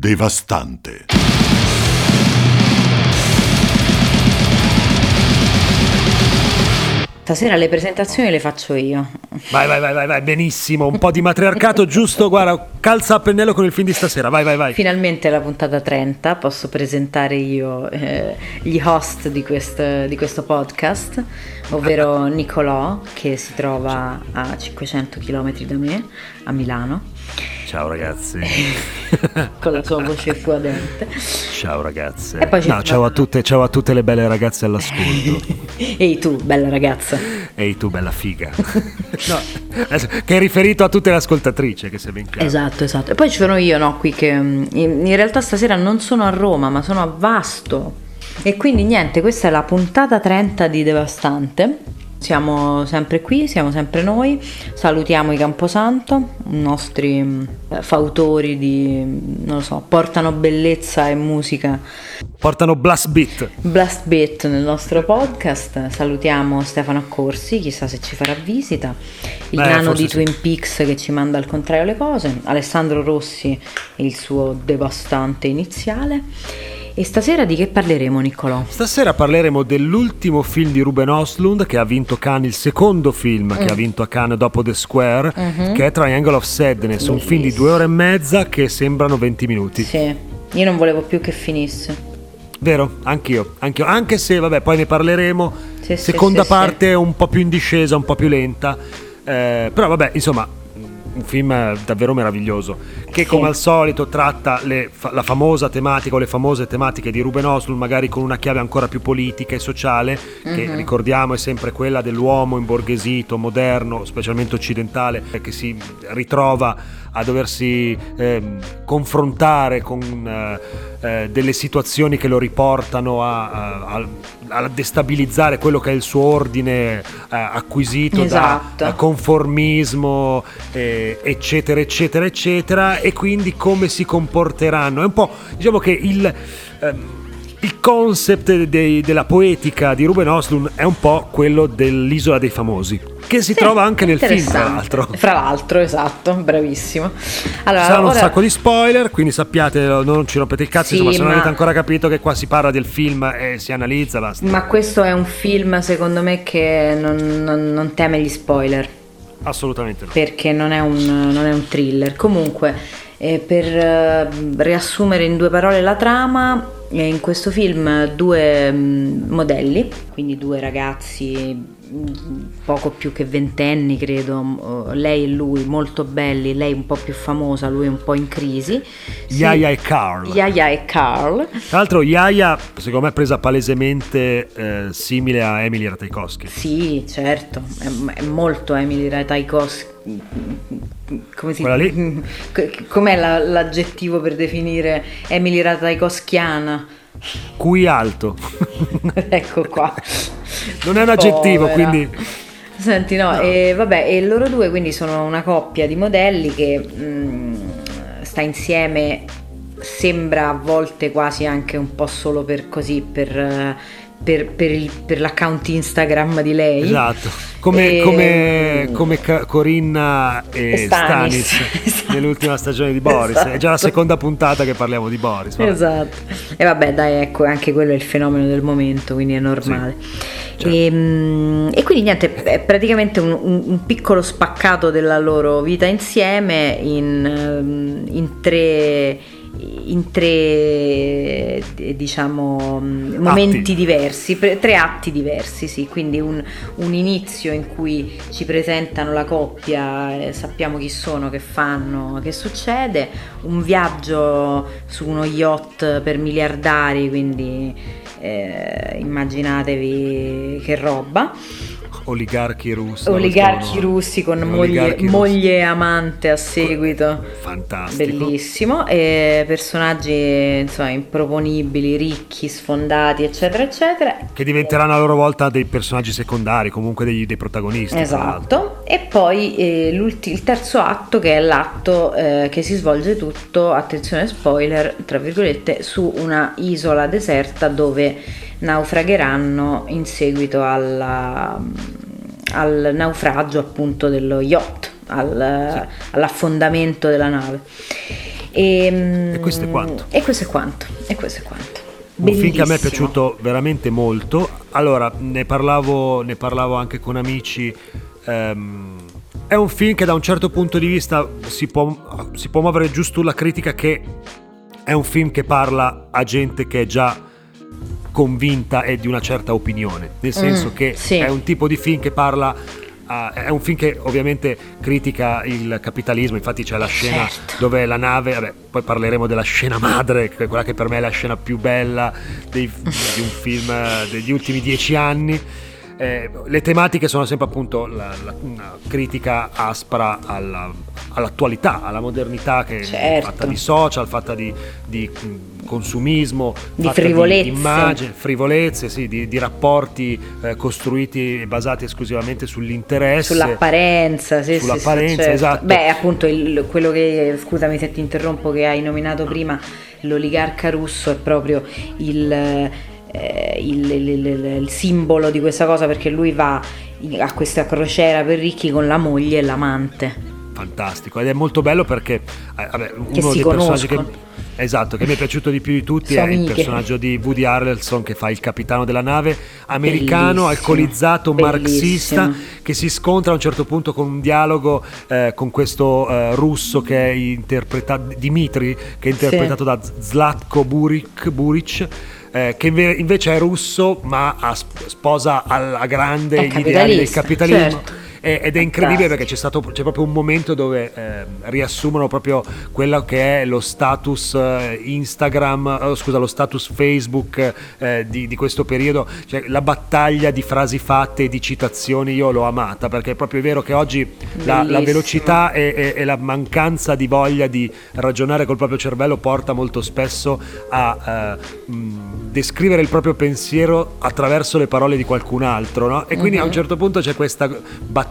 devastante. Stasera le presentazioni le faccio io. Vai, vai, vai, vai, vai, benissimo. Un po' di matriarcato, giusto? Guarda, calza a pennello con il film di stasera. Vai, vai, vai. Finalmente è la puntata 30, posso presentare io eh, gli host di, quest, di questo podcast, ovvero Nicolò, che si trova a 500 km da me, a Milano. Ciao ragazzi. con la sua voce fuadente. Ciao ragazze. No, ciao a, tutte, ciao a tutte le belle ragazze all'ascolto. Ehi tu, bella ragazza. Ehi tu, bella figa. No, che è riferito a tutte le ascoltatrici, che sia ben chiaro. Esatto, esatto. E poi ci sono io, no, qui che mm, in, in realtà stasera non sono a Roma, ma sono a Vasto. E quindi niente, questa è la puntata 30 di Devastante. Siamo sempre qui, siamo sempre noi. Salutiamo i Camposanto, i nostri mm, fautori di, non lo so, portano bellezza e musica Portano Blast Beat. Blast Beat nel nostro podcast. Salutiamo Stefano Accorsi, chissà se ci farà visita. Il Beh, nano di sì. Twin Peaks che ci manda al contrario le cose. Alessandro Rossi e il suo devastante iniziale. E stasera di che parleremo, Niccolò? Stasera parleremo dell'ultimo film di Ruben Oslund che ha vinto Cannes, il secondo film Mm. che ha vinto a Cannes dopo The Square, Mhm. che è Triangle of Sadness, un film di due ore e mezza che sembrano 20 minuti. Sì, io non volevo più che finisse. Vero? Anch'io, anch'io. Anche se, vabbè, poi ne parleremo. Sì, Seconda sì, parte sì. un po' più in discesa, un po' più lenta. Eh, però, vabbè, insomma, un film eh, davvero meraviglioso. Che, come al solito, tratta le la famosa tematica o le famose tematiche di Ruben Oslund, magari con una chiave ancora più politica e sociale, che Mhm. ricordiamo è sempre quella dell'uomo imborghesito, moderno, specialmente occidentale, eh, che si ritrova a doversi ehm, confrontare con eh, eh, delle situazioni che lo riportano a, a- a- destabilizzare quello che è il suo ordine eh, acquisito Esatto. da eh, conformismo, eh, eccetera, eccetera, eccetera, e quindi come si comporteranno. È un po', diciamo che il... ehm, il concept dei- della poetica di Ruben Oslund è un po' quello dell'isola dei famosi, che si Sì, trova anche nel film, tra l'altro. Fra l'altro, esatto, bravissimo. Allora, Saranno un ora- sacco di spoiler, quindi sappiate, non ci rompete il cazzo, Sì, insomma, se non ma- avete ancora capito che qua si parla del film e si analizza, basta. Ma questo è un film, secondo me, che non, non- non teme gli spoiler. Assolutamente no. perché non è un, non è un thriller. Comunque, eh, per eh, riassumere in due parole la trama, in questo film due mm, modelli, quindi due ragazzi poco più che ventenni credo, m- lei e lui molto belli, lei un po' più famosa, lui un po' in crisi. Si- Yaya e Carl. Yaya e Carl. Tra l'altro Yaya, secondo me, è presa palesemente eh, simile a Emily Ratajkowski. Sì, certo, è, è molto Emily Ratajkowski. Come si Quella? Com'è la- l'aggettivo per definire Emily Ratajkowskiana? Cui alto. ecco qua. Non è un aggettivo, Povera. quindi... Senti, no, E, vabbè, e loro due quindi sono una coppia di modelli che mm, sta insieme, sembra a volte quasi anche un po' solo per così, per, eh, per- per il- per l'account Instagram di lei. Esatto. Come, E- come, come Ca- Corinna e Stanis. Stanis, Esatto. nell'ultima stagione di Boris. È già la Esatto. seconda puntata che parliamo di Boris. vabbè. Esatto. E vabbè, dai, ecco, anche quello è il fenomeno del momento, quindi è normale. certo. E, mm, e quindi niente, è praticamente un, un- un piccolo spaccato della loro vita insieme in, ehm, in tre in tre diciamo momenti diversi, pre- tre atti diversi, sì, quindi un, un inizio in cui ci presentano la coppia, eh, sappiamo chi sono, che fanno, che succede, un viaggio su uno yacht per miliardari, quindi eh, immaginatevi che roba. Oligarchi russi. Oligarchi russi con moglie, moglie e amante a seguito. Fantastico. Bellissimo. E personaggi insomma improponibili, ricchi, sfondati, eccetera, eccetera. Che diventeranno a loro volta dei personaggi secondari, comunque dei, dei protagonisti. Esatto. E poi eh, il terzo atto che è l'atto eh, che si svolge tutto, attenzione spoiler, tra virgolette, su una isola deserta dove naufragheranno in seguito alla- al naufragio appunto dello yacht, al- all'affondamento della nave. E, e questo è quanto. E questo è quanto. E questo è quanto. Un film che a me è piaciuto veramente molto. Allora, ne parlavo, ne parlavo anche con amici. Um, è un film che da un certo punto di vista si può, si può muovere giusto la critica che è un film che parla a gente che è già convinta e di una certa opinione. Nel senso mm, che sì. è un tipo di film che parla Uh, è un film che ovviamente critica il capitalismo, infatti c'è la scena certo. dove la nave, vabbè, poi parleremo della scena madre, che è quella che per me è la scena più bella dei, di un film degli ultimi dieci anni eh, le tematiche sono sempre appunto la, la, una critica aspra alla, all'attualità, alla modernità che certo. è fatta di social, fatta di, di consumismo, di frivolezze, di immagini, frivolezze, sì, di, di rapporti eh, costruiti e basati esclusivamente sull'interesse, sull'apparenza, sì, sull'apparenza, sì, certo. esatto. Beh, appunto il, quello che, scusami se ti interrompo, che hai nominato prima, l'oligarca russo è proprio il eh, il, il, il, il, simbolo di questa cosa perché lui va a questa crociera per ricchi con la moglie e l'amante. Fantastico, ed è molto bello perché eh, vabbè, uno che dei personaggi che, esatto, che mi è piaciuto di più di tutti è il personaggio di Woody Harrelson che fa il capitano della nave, americano, bellissimo, alcolizzato, bellissimo. marxista, che si scontra a un certo punto con un dialogo eh, con questo eh, russo che è interpretato, Dimitri, che è interpretato sì. da Zlatko Buric, Buric eh, che invece è russo ma sposa alla grande gli ideali del capitalismo. Certo ed è incredibile perché c'è stato c'è proprio un momento dove eh, riassumono proprio quello che è lo status eh, Instagram, oh, scusa, lo status Facebook eh, di, di, questo periodo, cioè la battaglia di frasi fatte e di citazioni io l'ho amata perché è proprio vero che oggi la, la, velocità e, e, e, la mancanza di voglia di ragionare col proprio cervello porta molto spesso a uh, mh, descrivere il proprio pensiero attraverso le parole di qualcun altro, no? E quindi uh-huh. a un mhm. certo punto c'è questa battaglia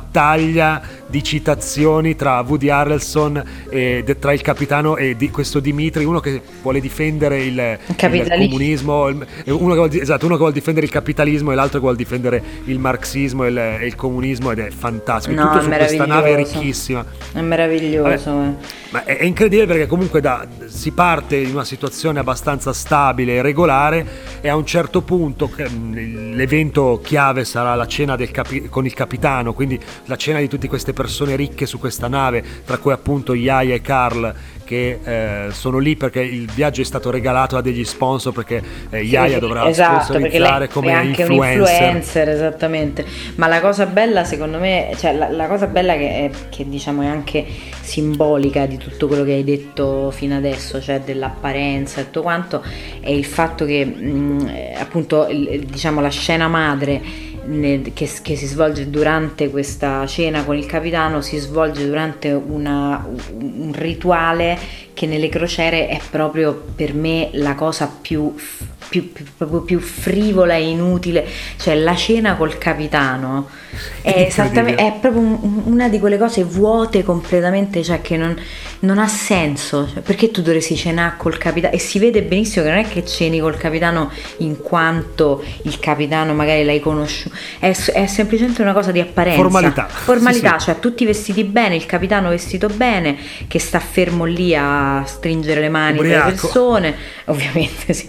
di citazioni tra Woody Harrelson e tra il capitano e di questo Dimitri, uno che vuole difendere il, il comunismo, uno che, vuole, esatto, uno che vuole difendere il capitalismo e l'altro che vuole difendere il marxismo e il, e il comunismo ed è fantastico. No, Tutto su questa nave ricchissima. È meraviglioso. Vabbè, eh. ma è, è, incredibile perché comunque da, si parte in una situazione abbastanza stabile e regolare e a un certo punto l'evento chiave sarà la cena capi, con il capitano, quindi la cena di tutte queste persone ricche su questa nave, tra cui appunto Yaya e Carl che eh, sono lì perché il viaggio è stato regalato a degli sponsor perché eh, Yaya sì, dovrà esatto, sponsorizzare come è anche influencer. un influencer esattamente ma la cosa bella secondo me cioè la, la cosa bella che, è, che diciamo è anche simbolica di tutto quello che hai detto fino adesso cioè dell'apparenza e tutto quanto è il fatto che mh, appunto il, diciamo la scena madre che, che, si svolge durante questa cena con il capitano si svolge durante una, un rituale che nelle crociere è proprio per me la cosa più, più, più, proprio più frivola e inutile, cioè la cena col capitano è, esattamente, è proprio un, una di quelle cose vuote completamente, cioè che non, non ha senso, cioè, perché tu dovresti cenare col capitano? E si vede benissimo che non è che ceni col capitano in quanto il capitano magari l'hai conosciuto, è, è semplicemente una cosa di apparenza. Formalità. Formalità, sì, cioè tutti vestiti bene, il capitano vestito bene, che sta fermo lì a stringere le mani Ubriaco. delle persone, ovviamente sì.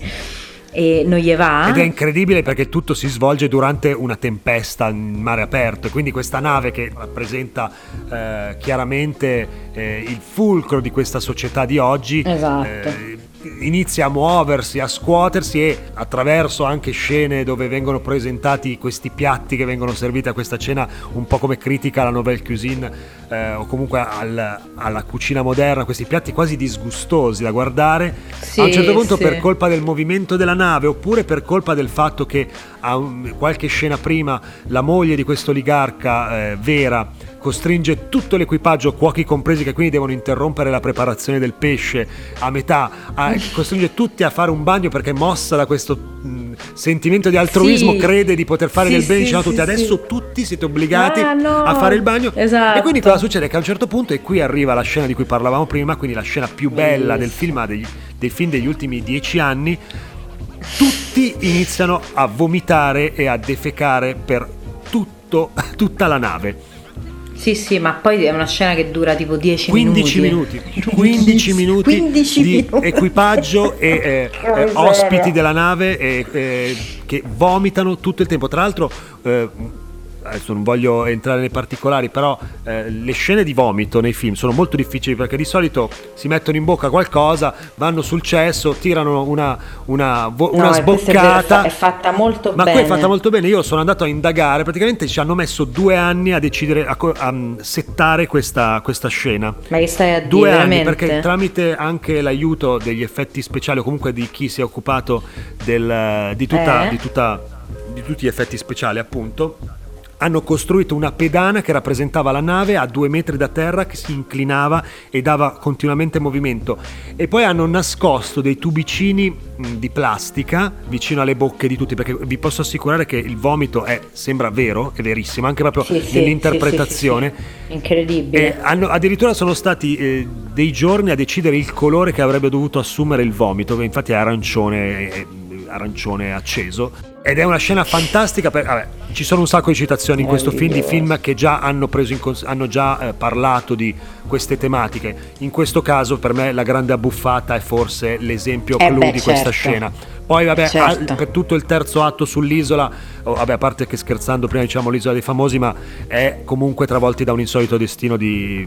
E non gli va. Ed è incredibile perché tutto si svolge durante una tempesta in mare aperto e quindi questa nave che rappresenta eh, chiaramente eh, il fulcro di questa società di oggi esatto. eh, inizia a muoversi, a scuotersi e attraverso anche scene dove vengono presentati questi piatti che vengono serviti a questa cena, un po' come critica alla nouvelle cuisine eh, o comunque al, alla cucina moderna, questi piatti quasi disgustosi da guardare, sì, a un certo punto sì. per colpa del movimento della nave oppure per colpa del fatto che a un, qualche scena prima la moglie di questo oligarca eh, vera costringe tutto l'equipaggio, cuochi compresi, che quindi devono interrompere la preparazione del pesce a metà, a, costringe tutti a fare un bagno perché mossa da questo mh, sentimento di altruismo, sì, crede di poter fare sì, del bene, sì, dicendo tutti adesso tutti siete obbligati ah, no. a fare il bagno. Esatto. E quindi cosa succede? Che a un certo punto, e qui arriva la scena di cui parlavamo prima, quindi la scena più bella del film, dei, dei film degli ultimi dieci anni, tutti iniziano a vomitare e a defecare per tutto, tutta la nave Sì, sì, ma poi è una scena che dura tipo 10 15 minuti. minuti. 15 minuti 15 di minuti. equipaggio e eh, eh, ospiti della nave eh, eh, che vomitano tutto il tempo. Tra l'altro, eh, adesso non voglio entrare nei particolari, però eh, le scene di vomito nei film sono molto difficili perché di solito si mettono in bocca qualcosa, vanno sul cesso, tirano una, una, vo- una No, e questa è vero, è sboccata. fa- è fatta molto Ma bene. qui è fatta molto bene. Io sono andato a indagare. Praticamente ci hanno messo due anni a decidere, a, a, mm, settare questa, questa scena. Ma che stai a dire? Due anni perché tramite anche l'aiuto degli effetti speciali o comunque di chi si è occupato del- di, tutta, Eh? di, tutta- di tutti gli effetti speciali appunto hanno costruito una pedana che rappresentava la nave a due metri da terra che si inclinava e dava continuamente movimento e poi hanno nascosto dei tubicini di plastica vicino alle bocche di tutti perché vi posso assicurare che il vomito è, sembra vero, è verissimo anche proprio Sì, nell'interpretazione sì, sì. Incredibile. hanno- addirittura sono stati eh, dei giorni a decidere il colore che avrebbe dovuto assumere il vomito, che infatti è arancione, eh, arancione acceso. Ed è una scena fantastica. Per, vabbè, ci sono un sacco di citazioni in questo film di film che già hanno, preso in cons- hanno già eh, parlato di queste tematiche. In questo caso, per me, la grande abbuffata è forse l'esempio Eh clou beh, di questa certo. scena. Poi, vabbè, Certo. al- per tutto il terzo atto sull'isola, oh, vabbè, a parte che scherzando prima diciamo l'isola dei famosi, ma è comunque travolti da un insolito destino di,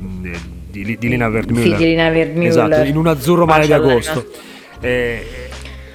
di, di Lina Wertmüller. Sì, di Lina Wertmüller. Esatto, in un azzurro mare di agosto. Eh,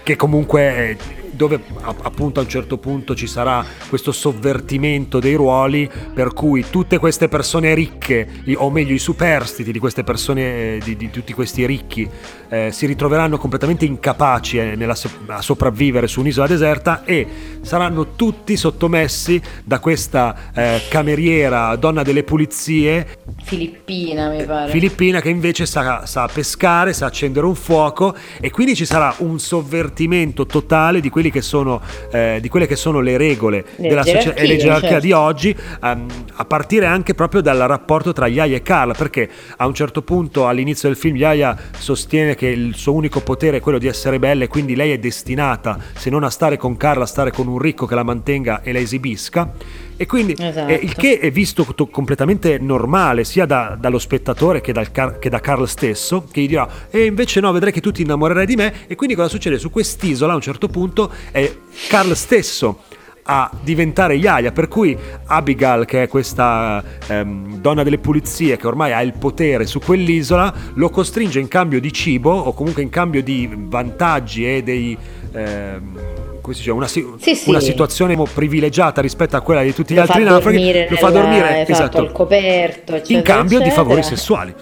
che comunque dove appunto a un certo punto ci sarà questo sovvertimento dei ruoli per cui tutte queste persone ricche o meglio i superstiti di queste persone eh, di, di tutti questi ricchi eh, si ritroveranno completamente incapaci eh, nella a sopravvivere su un'isola deserta e saranno tutti sottomessi da questa eh, cameriera donna delle pulizie Filippina, mi pare. filippina che invece sa, sa pescare, sa accendere un fuoco e quindi ci sarà un sovvertimento totale di, quelli sono, eh, di quelle che sono le regole Le della società e le gerarchie, gerarchie certo. di oggi, ehm, a partire anche proprio dal rapporto tra Yaya e Carla, perché a un certo punto all'inizio del film Yaya sostiene che il suo unico potere è quello di essere bella e quindi lei è destinata, se non a stare con Carla, a stare con un ricco che la mantenga e la esibisca. E quindi Esatto. eh, il che è visto to- completamente normale sia da- dallo spettatore che, dal Car- che da Carl stesso, che gli dirà e invece no, vedrai che tu ti innamorerai di me e quindi cosa succede? Su quest'isola a un certo punto è Carl stesso a diventare Yaya, per cui Abigail, che è questa ehm, donna delle pulizie che ormai ha il potere su quell'isola, lo costringe in cambio di cibo o comunque in cambio di vantaggi e dei... ehm, dice, una, Sì, sì. una situazione privilegiata rispetto a quella di tutti gli Lo altri fa naufraghi, dormire lo fa nella- dormire esatto, esatto, al coperto, eccetera, in cambio di eccetera. favori sessuali.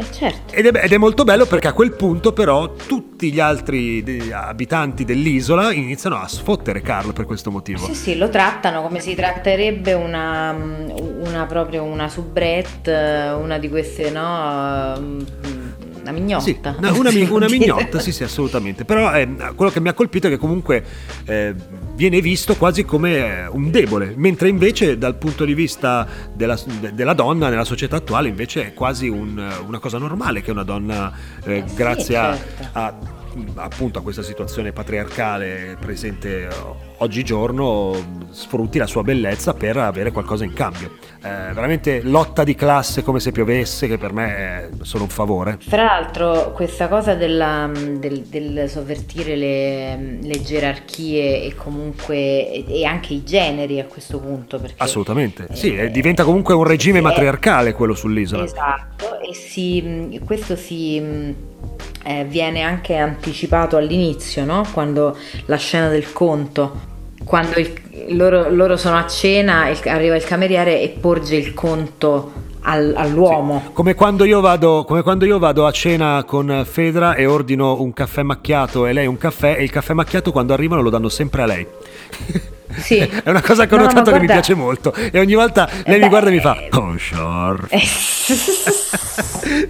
Eh, certo. Ed è, ed è molto bello perché a quel punto però tutti gli altri abitanti dell'isola iniziano a sfottere Carl per questo motivo. Sì, sì, lo trattano come si tratterebbe una, una proprio una soubrette, una di queste, no? Una mignotta. Sì, una, una una mignotta, sì, sì, assolutamente. Però eh, quello che mi ha colpito è che comunque eh, viene visto quasi come eh, un debole, mentre invece dal punto di vista della, de- della donna nella società attuale invece è quasi un- una cosa normale che una donna, eh, Eh sì, grazie a- certo. a, appunto a questa situazione patriarcale presente eh, oggigiorno, sfrutti la sua bellezza per avere qualcosa in cambio. Eh, veramente lotta di classe come se piovesse, che per me è solo un favore. Fra l'altro questa cosa della- del, del sovvertire le, le gerarchie e comunque e, anche i generi a questo punto perché Assolutamente, sì, eh, eh, diventa comunque un regime matriarcale quello sull'isola. Esatto, e si, mh, questo si eh, viene anche anticipato all'inizio, no? Quando la scena del conto, quando il- loro, loro sono a cena, il- arriva il cameriere e porge il conto al- all'uomo. Come quando, vado, come quando io vado a cena con Fedra e ordino un caffè macchiato e lei un caffè e il caffè macchiato quando arrivano lo danno sempre a lei. Sì. È una cosa che ho No, no, notato che mi piace molto e ogni volta lei mi beh, guarda e mi fa eh, Oh sure. Eh,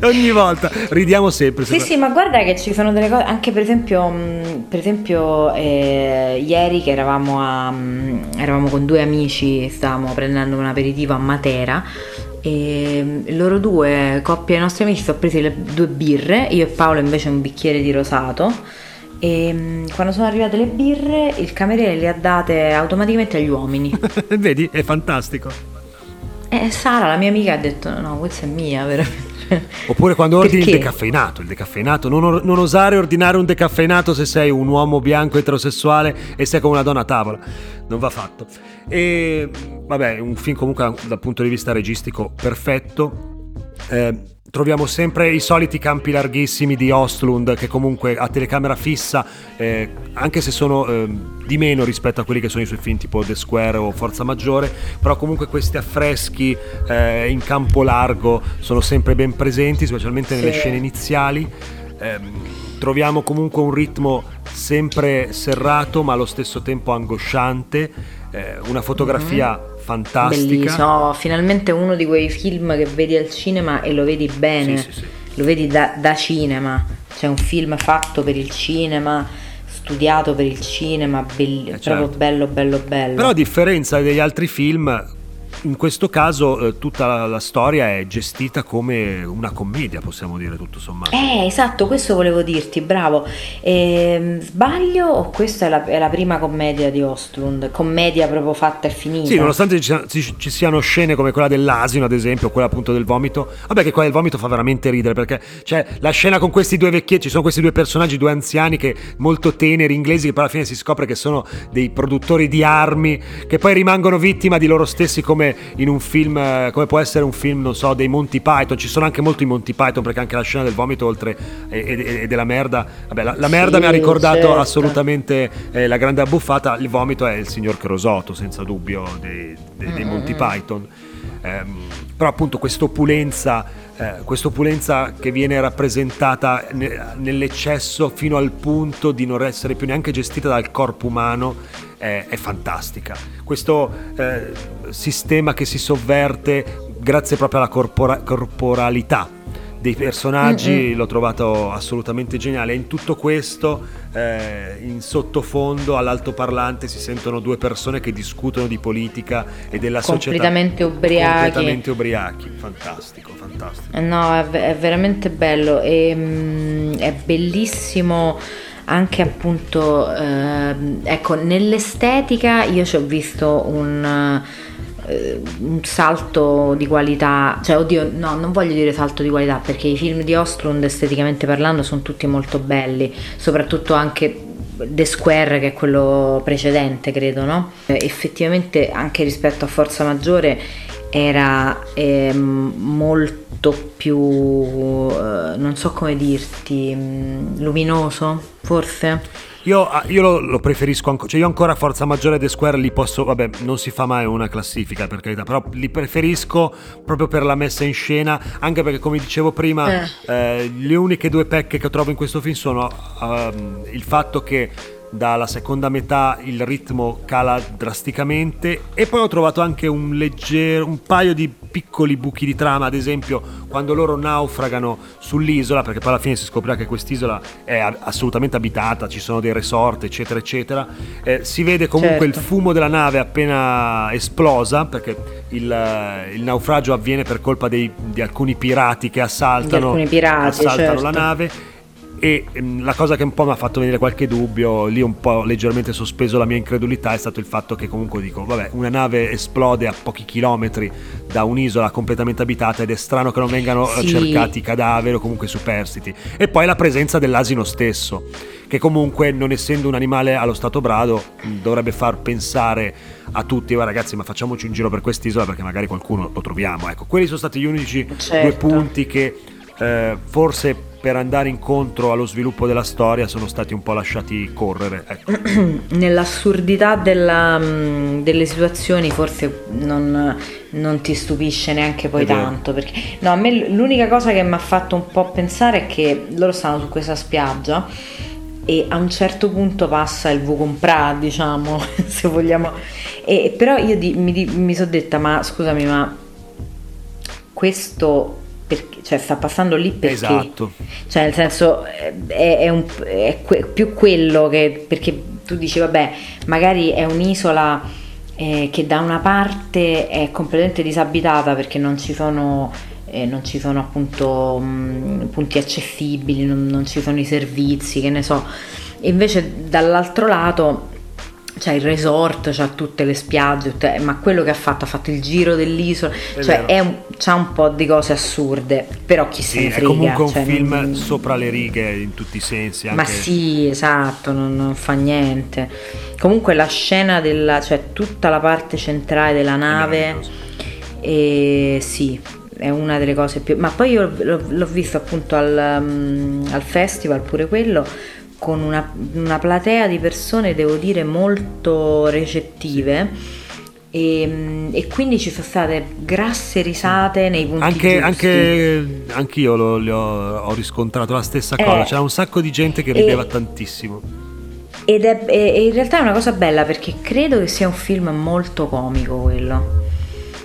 ogni volta ridiamo sempre. Sì, sì, ma guarda che ci sono delle cose, anche per esempio, mh, per esempio eh, ieri che eravamo, a, mh, eravamo con due amici, stavamo prendendo un aperitivo a Matera e mh, loro due, coppia di nostri amici, sono presi le due birre, io e Paolo invece un bicchiere di rosato e mh, quando sono arrivate le birre il cameriere le ha date automaticamente agli uomini. Vedi, è fantastico. Eh, Sara, la mia amica, ha detto no, questa è mia, veramente. Oppure quando ordini il decaffeinato, il decaffeinato, non, non, osare ordinare un decaffeinato se sei un uomo bianco eterosessuale e sei come una donna a tavola, non va fatto. E vabbè, un film comunque dal punto di vista registico perfetto. Eh, troviamo sempre i soliti campi larghissimi di Ostlund che comunque a telecamera fissa, eh, anche se sono eh, di meno rispetto a quelli che sono i suoi film tipo The Square o Forza Maggiore, però comunque questi affreschi eh, in campo largo sono sempre ben presenti, specialmente nelle sì. scene iniziali. Ehm, troviamo comunque un ritmo sempre serrato ma allo stesso tempo angosciante, eh, una fotografia mm-hmm fantastica. Bellissimo, finalmente uno di quei film che vedi al cinema e lo vedi bene, sì, sì, sì. lo vedi da, da cinema, c'è un film fatto per il cinema studiato per il cinema, belli- eh, certo. proprio bello, bello, bello. Però a differenza degli altri film, in questo caso eh, tutta la, la, storia è gestita come una commedia, possiamo dire tutto sommato. Eh, esatto, questo volevo dirti, bravo. Eh, sbaglio o questa è la, è la, prima commedia di Ostlund? Commedia proprio fatta e finita? Sì, nonostante ci, ci, ci, siano scene come quella dell'asino, ad esempio, quella appunto del vomito. Vabbè, che quella del vomito fa veramente ridere perché c'è la scena con questi due vecchietti, ci sono questi due personaggi, due anziani che molto teneri, inglesi, che poi alla fine si scopre che sono dei produttori di armi, che poi rimangono vittima di loro stessi come in un film, eh, come può essere un film, non so, dei Monty Python, ci sono anche molti Monty Python perché anche la scena del vomito oltre e, e, e della merda, vabbè la, la merda sì, mi ha ricordato certo. assolutamente eh, la grande abbuffata, il vomito è il signor Crosoto senza dubbio dei, dei, dei Monty Python. Um, però appunto questa opulenza, eh, quest'opulenza che viene rappresentata ne, nell'eccesso fino al punto di non essere più neanche gestita dal corpo umano è, è fantastica. Questo eh, sistema che si sovverte grazie proprio alla corpora- corporalità dei personaggi Mm-mm. l'ho trovato assolutamente geniale. In tutto questo, eh, in sottofondo all'altoparlante si sentono due persone che discutono di politica e della completamente società. Ubriachi. Completamente ubriachi. Fantastico, fantastico. Eh, no, è, è veramente bello. E, mh, mm, è bellissimo anche appunto, eh, ecco, nell'estetica io ci ho visto un eh, un salto di qualità, cioè oddio, no, non voglio dire salto di qualità perché i film di Ostrund esteticamente parlando sono tutti molto belli, soprattutto anche The Square che è quello precedente, credo, no? Eh, effettivamente anche rispetto a Forza Maggiore era eh, molto più, eh, non so come dirti, mm, luminoso forse. Io, ah, io lo, lo, preferisco ancora, cioè io ancora Forza Maggiore The Square li posso, vabbè non si fa mai una classifica per carità, però li preferisco proprio per la messa in scena, anche perché come dicevo prima, eh. Eh, le uniche due pecche che trovo in questo film sono uh, il fatto che dalla seconda metà il ritmo cala drasticamente e poi ho trovato anche un leggero un paio di piccoli buchi di trama ad esempio quando loro naufragano sull'isola perché poi alla fine si scoprirà che quest'isola è assolutamente abitata ci sono dei resort eccetera eccetera eh, si vede comunque certo. il fumo della nave appena esplosa perché il, il naufragio avviene per colpa dei, di alcuni pirati che assaltano, pirati, assaltano certo. la nave e ehm, la cosa che un po' mi ha fatto venire qualche dubbio, lì un po' leggermente sospeso la mia incredulità, è stato il fatto che comunque dico, vabbè, una nave esplode a pochi chilometri da un'isola completamente abitata ed è strano che non vengano sì. cercati cadaveri o comunque superstiti. E poi la presenza dell'asino stesso, che comunque non essendo un animale allo stato brado dovrebbe far pensare a tutti, va ragazzi ma facciamoci un giro per quest'isola perché magari qualcuno lo troviamo. Ecco, quelli sono stati gli unici certo. due punti che eh, forse per andare incontro allo sviluppo della storia sono stati un po' lasciati correre. Ecco. Nell'assurdità della, mm, delle situazioni forse non, non, ti stupisce neanche poi tanto. Perché, no, a me l'unica cosa che mi ha fatto un po' pensare è che loro stanno su questa spiaggia e a un certo punto passa il V comprà, diciamo, se vogliamo. E, però io di, mi, mi sono detta, ma scusami, ma questo perché, cioè sta passando lì perché? Esatto. Cioè nel senso è, è, un, è que, più quello che perché tu dici vabbè magari è un'isola eh, che da una parte è completamente disabitata perché non ci sono eh, non ci sono appunto mh, punti accessibili non, non ci sono i servizi che ne so. E invece dall'altro lato c'ha il resort, c'ha tutte le spiagge, tutte- ma quello che ha fatto, ha fatto il giro dell'isola, È cioè è un- c'ha un po' di cose assurde, però chi se Sì, ne è frega. comunque un cioè, film non- sopra le righe in tutti i sensi. Ma anche- sì, esatto, non, non fa niente. Comunque la scena della, cioè tutta la parte centrale della nave, e sì, è una delle cose più... Ma poi io l'ho, l'ho visto appunto al, um, al festival, pure quello, con una, una platea di persone, devo dire, molto recettive. E, e quindi ci sono state grasse risate nei punti Anche, anche anch'io lo- le ho, riscontrato la stessa Eh, cosa. C'era un sacco di gente che e- rideva tantissimo. Ed è, e- e in realtà è una cosa bella perché credo che sia un film molto comico quello.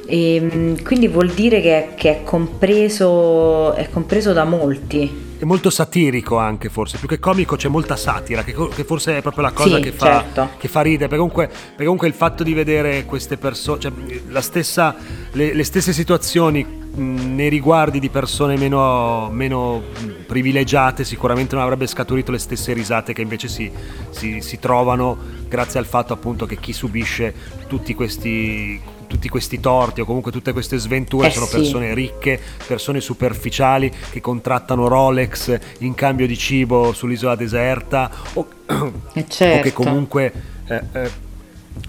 E, mh, quindi vuol dire che, che è, compreso, è compreso da molti. È molto satirico anche forse, più che comico c'è molta satira, che, che forse è proprio la cosa Sì, che, fa, certo. che fa ridere, perché comunque, perché comunque il fatto di vedere queste persone, cioè la stessa, le, stesse situazioni nei riguardi di persone meno, meno privilegiate sicuramente non avrebbe scaturito le stesse risate che invece si, si- si trovano grazie al fatto appunto che chi subisce tutti questi, tutti questi torti o comunque tutte queste sventure Eh sono sì. persone ricche, persone superficiali che contrattano Rolex in cambio di cibo sull'isola deserta o, E o certo. che comunque eh, eh,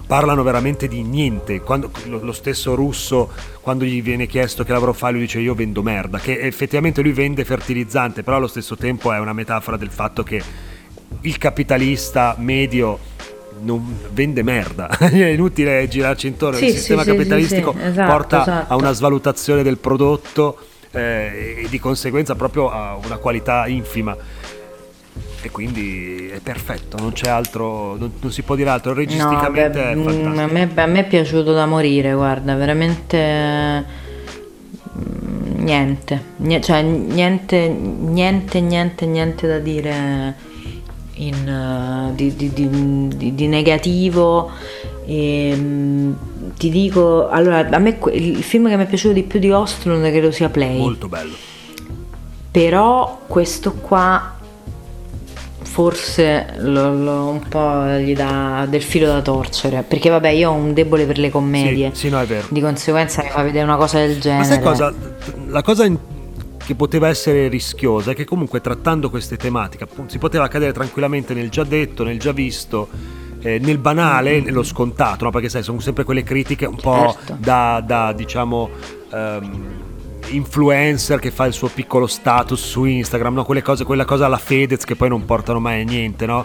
parlano veramente di niente. Quando, lo, stesso russo, quando gli viene chiesto che lavoro fa, lui dice io vendo merda, che effettivamente lui vende fertilizzante, però allo stesso tempo è una metafora del fatto che il capitalista medio non vende merda, è inutile girarci intorno, Sì, il sistema sì, capitalistico sì, esatto, porta esatto. a una svalutazione del prodotto eh, e di conseguenza proprio a una qualità infima. E quindi è perfetto, non c'è altro, non, non si può dire altro. No, Registicamente beh, è mm, fantastico. a, me, a me è piaciuto da morire, guarda, veramente mm, niente, Ni- cioè niente, niente, niente, niente da dire in, eh, di, di- di- di- negativo. E, mm, ti dico, allora, a me il film che mi è piaciuto di più di Ostlund credo sia Play. Molto bello. Però questo qua forse lo, lo- un po' gli dà del filo da torcere. Perché vabbè, io ho un debole per le commedie. Sì, sì, no, è vero. Di conseguenza mi fa vedere una cosa del genere. Ma sai cosa? La cosa in- che poteva essere rischiosa è che comunque trattando queste tematiche appunto, si poteva cadere tranquillamente nel già detto, nel già visto, eh, nel banale, nello scontato, no? perché sai, sono sempre quelle critiche un po' Certo. da, da, diciamo... ehm, influencer che fa il suo piccolo status su Instagram, no? quelle cose, quella cosa alla Fedez che poi non portano mai a niente, no?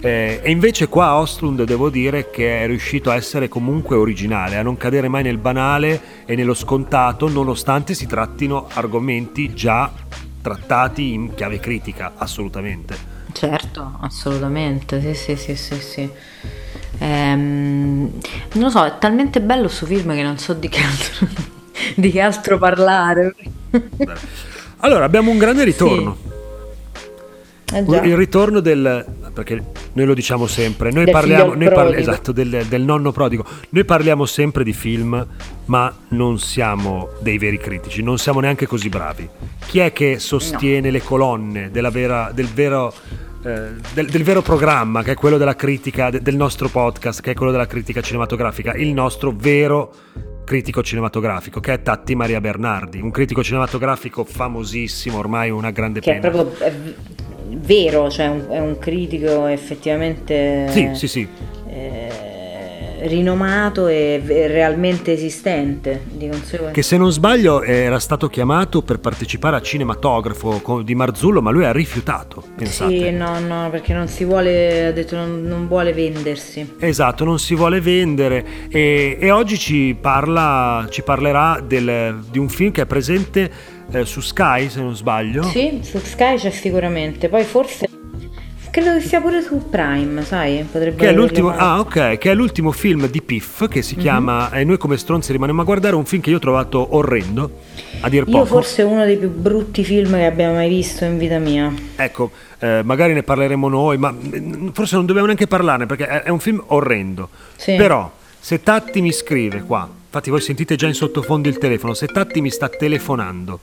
Eh, e invece qua Ostlund devo dire che è riuscito a essere comunque originale, a non cadere mai nel banale e nello scontato, nonostante si trattino argomenti già trattati in chiave critica, assolutamente. Certo, assolutamente. Sì, sì, sì, sì, sì. Ehm, non lo so, è talmente bello questo film che non so di che altro, di che altro parlare. Allora, abbiamo un grande ritorno. Eh già. Il ritorno del. perché noi lo diciamo sempre, noi Del parliamo. Noi parli- esatto, del, del nonno prodigo. Noi parliamo sempre di film, ma non siamo dei veri critici, non siamo neanche così bravi. Chi è che sostiene le colonne della vera, del vero. eh, del, del vero programma che è quello della critica de- del nostro podcast che è quello della critica cinematografica il nostro vero critico cinematografico che è Tatti Maria Bernardi un critico cinematografico famosissimo ormai una grande Che è pena proprio è vero, cioè è un critico effettivamente sì sì sì rinomato e realmente esistente. Che se non sbaglio era stato chiamato per partecipare a cinematografo di Marzullo, ma lui ha rifiutato, pensate. Sì, no, no, perché non si vuole, ha detto non, non vuole vendersi. Esatto, non si vuole vendere e, e oggi ci, parla, ci parlerà del- di un film che è presente eh, su Sky, se non sbaglio. Sì, su Sky c'è sicuramente. Poi forse credo che sia pure su Prime, sai? Potrebbe Che è, l'ultimo, ah, ok, che è l'ultimo film di Piff che Mhm. si chiama E noi come stronzi rimaniamo a guardare un film che io ho trovato orrendo, a dir poco. Io forse è uno dei più brutti film che abbiamo mai visto in vita mia. Ecco, eh, magari ne parleremo noi, ma mm, forse non dobbiamo neanche parlarne perché è, è un film orrendo. Sì. Però, se Tatti mi scrive qua, infatti voi sentite già in sottofondo il telefono, se Tatti mi sta telefonando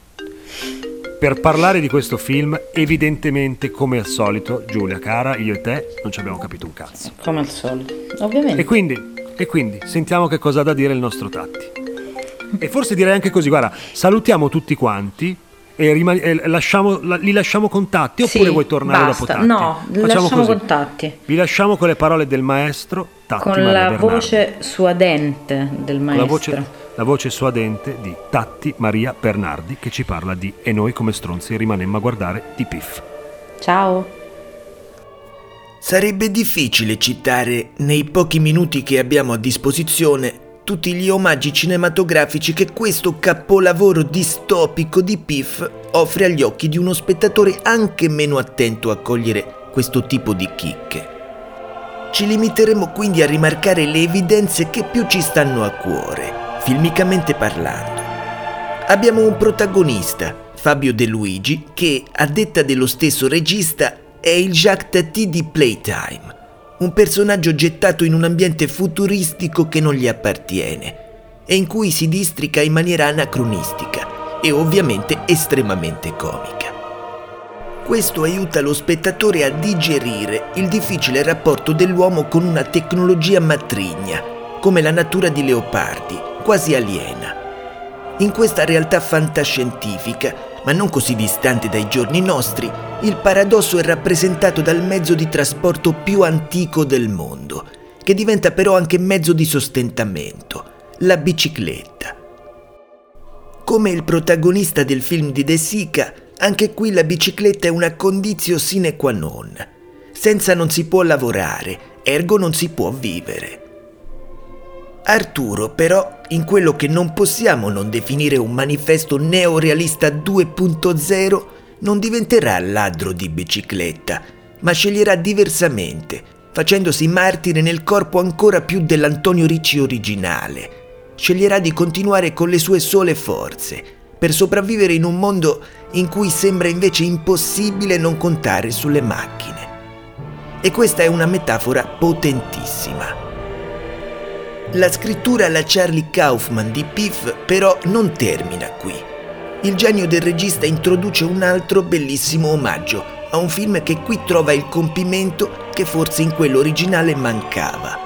per parlare di questo film, evidentemente, come al solito, Giulia cara, io e te non ci abbiamo capito un cazzo. Come al solito, ovviamente. E quindi, e quindi sentiamo che cosa ha da dire il nostro Tatti. E forse direi anche così, guarda, salutiamo tutti quanti e, rimani- e lasciamo, la- li lasciamo contatti oppure Sì, vuoi tornare basta. dopo Tatti? No, lasciamo contatti. Vi lasciamo con le parole del maestro Tatti Con Maria la Bernardi. voce suadente del Con maestro. la voce, la voce suadente di Tatti Maria Bernardi che ci parla di E noi come stronzi rimanemmo a guardare di Piff. Ciao. Sarebbe difficile citare, nei pochi minuti che abbiamo a disposizione, tutti gli omaggi cinematografici che questo capolavoro distopico di Piff offre agli occhi di uno spettatore anche meno attento a cogliere questo tipo di chicche. Ci limiteremo quindi a rimarcare le evidenze che più ci stanno a cuore, filmicamente parlando. Abbiamo un protagonista, Fabio De Luigi, che, a detta dello stesso regista, è il Jacques Tati di Playtime, un personaggio gettato in un ambiente futuristico che non gli appartiene e in cui si districa in maniera anacronistica e ovviamente estremamente comica. Questo aiuta lo spettatore a digerire il difficile rapporto dell'uomo con una tecnologia matrigna, come la natura di leopardi, quasi aliena. In questa realtà fantascientifica, ma non così distante dai giorni nostri, il paradosso è rappresentato dal mezzo di trasporto più antico del mondo, che diventa però anche mezzo di sostentamento, la bicicletta. Come il protagonista del film di De Sica, anche qui la bicicletta è una condizio sine qua non. Senza non si può lavorare, ergo non si può vivere. Arturo, però, in quello che non possiamo non definire un manifesto neorealista 2.0, non diventerà ladro di bicicletta, ma sceglierà diversamente, facendosi martire nel corpo ancora più dell'Antonio Ricci originale. Sceglierà di continuare con le sue sole forze, per sopravvivere in un mondo in cui sembra invece impossibile non contare sulle macchine. E questa è una metafora potentissima. La scrittura alla Charlie Kaufman di Piff però non termina qui. Il genio del regista introduce un altro bellissimo omaggio a un film che qui trova il compimento che forse in quello originale mancava.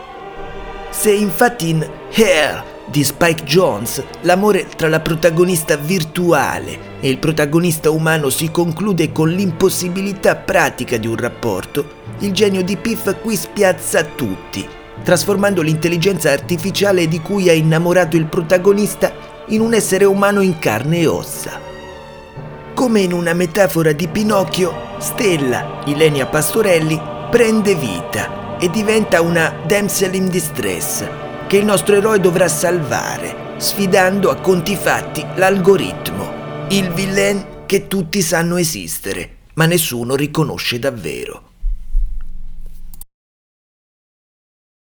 Se infatti in Hair di Spike Jones l'amore tra la protagonista virtuale e il protagonista umano si conclude con l'impossibilità pratica di un rapporto, il genio di Piff qui spiazza tutti, trasformando l'intelligenza artificiale di cui è innamorato il protagonista in un essere umano in carne e ossa. Come in una metafora di Pinocchio, Stella, Ilenia Pastorelli, prende vita e diventa una damsel in distress che il nostro eroe dovrà salvare, sfidando a conti fatti l'algoritmo, il villain che tutti sanno esistere, ma nessuno riconosce davvero.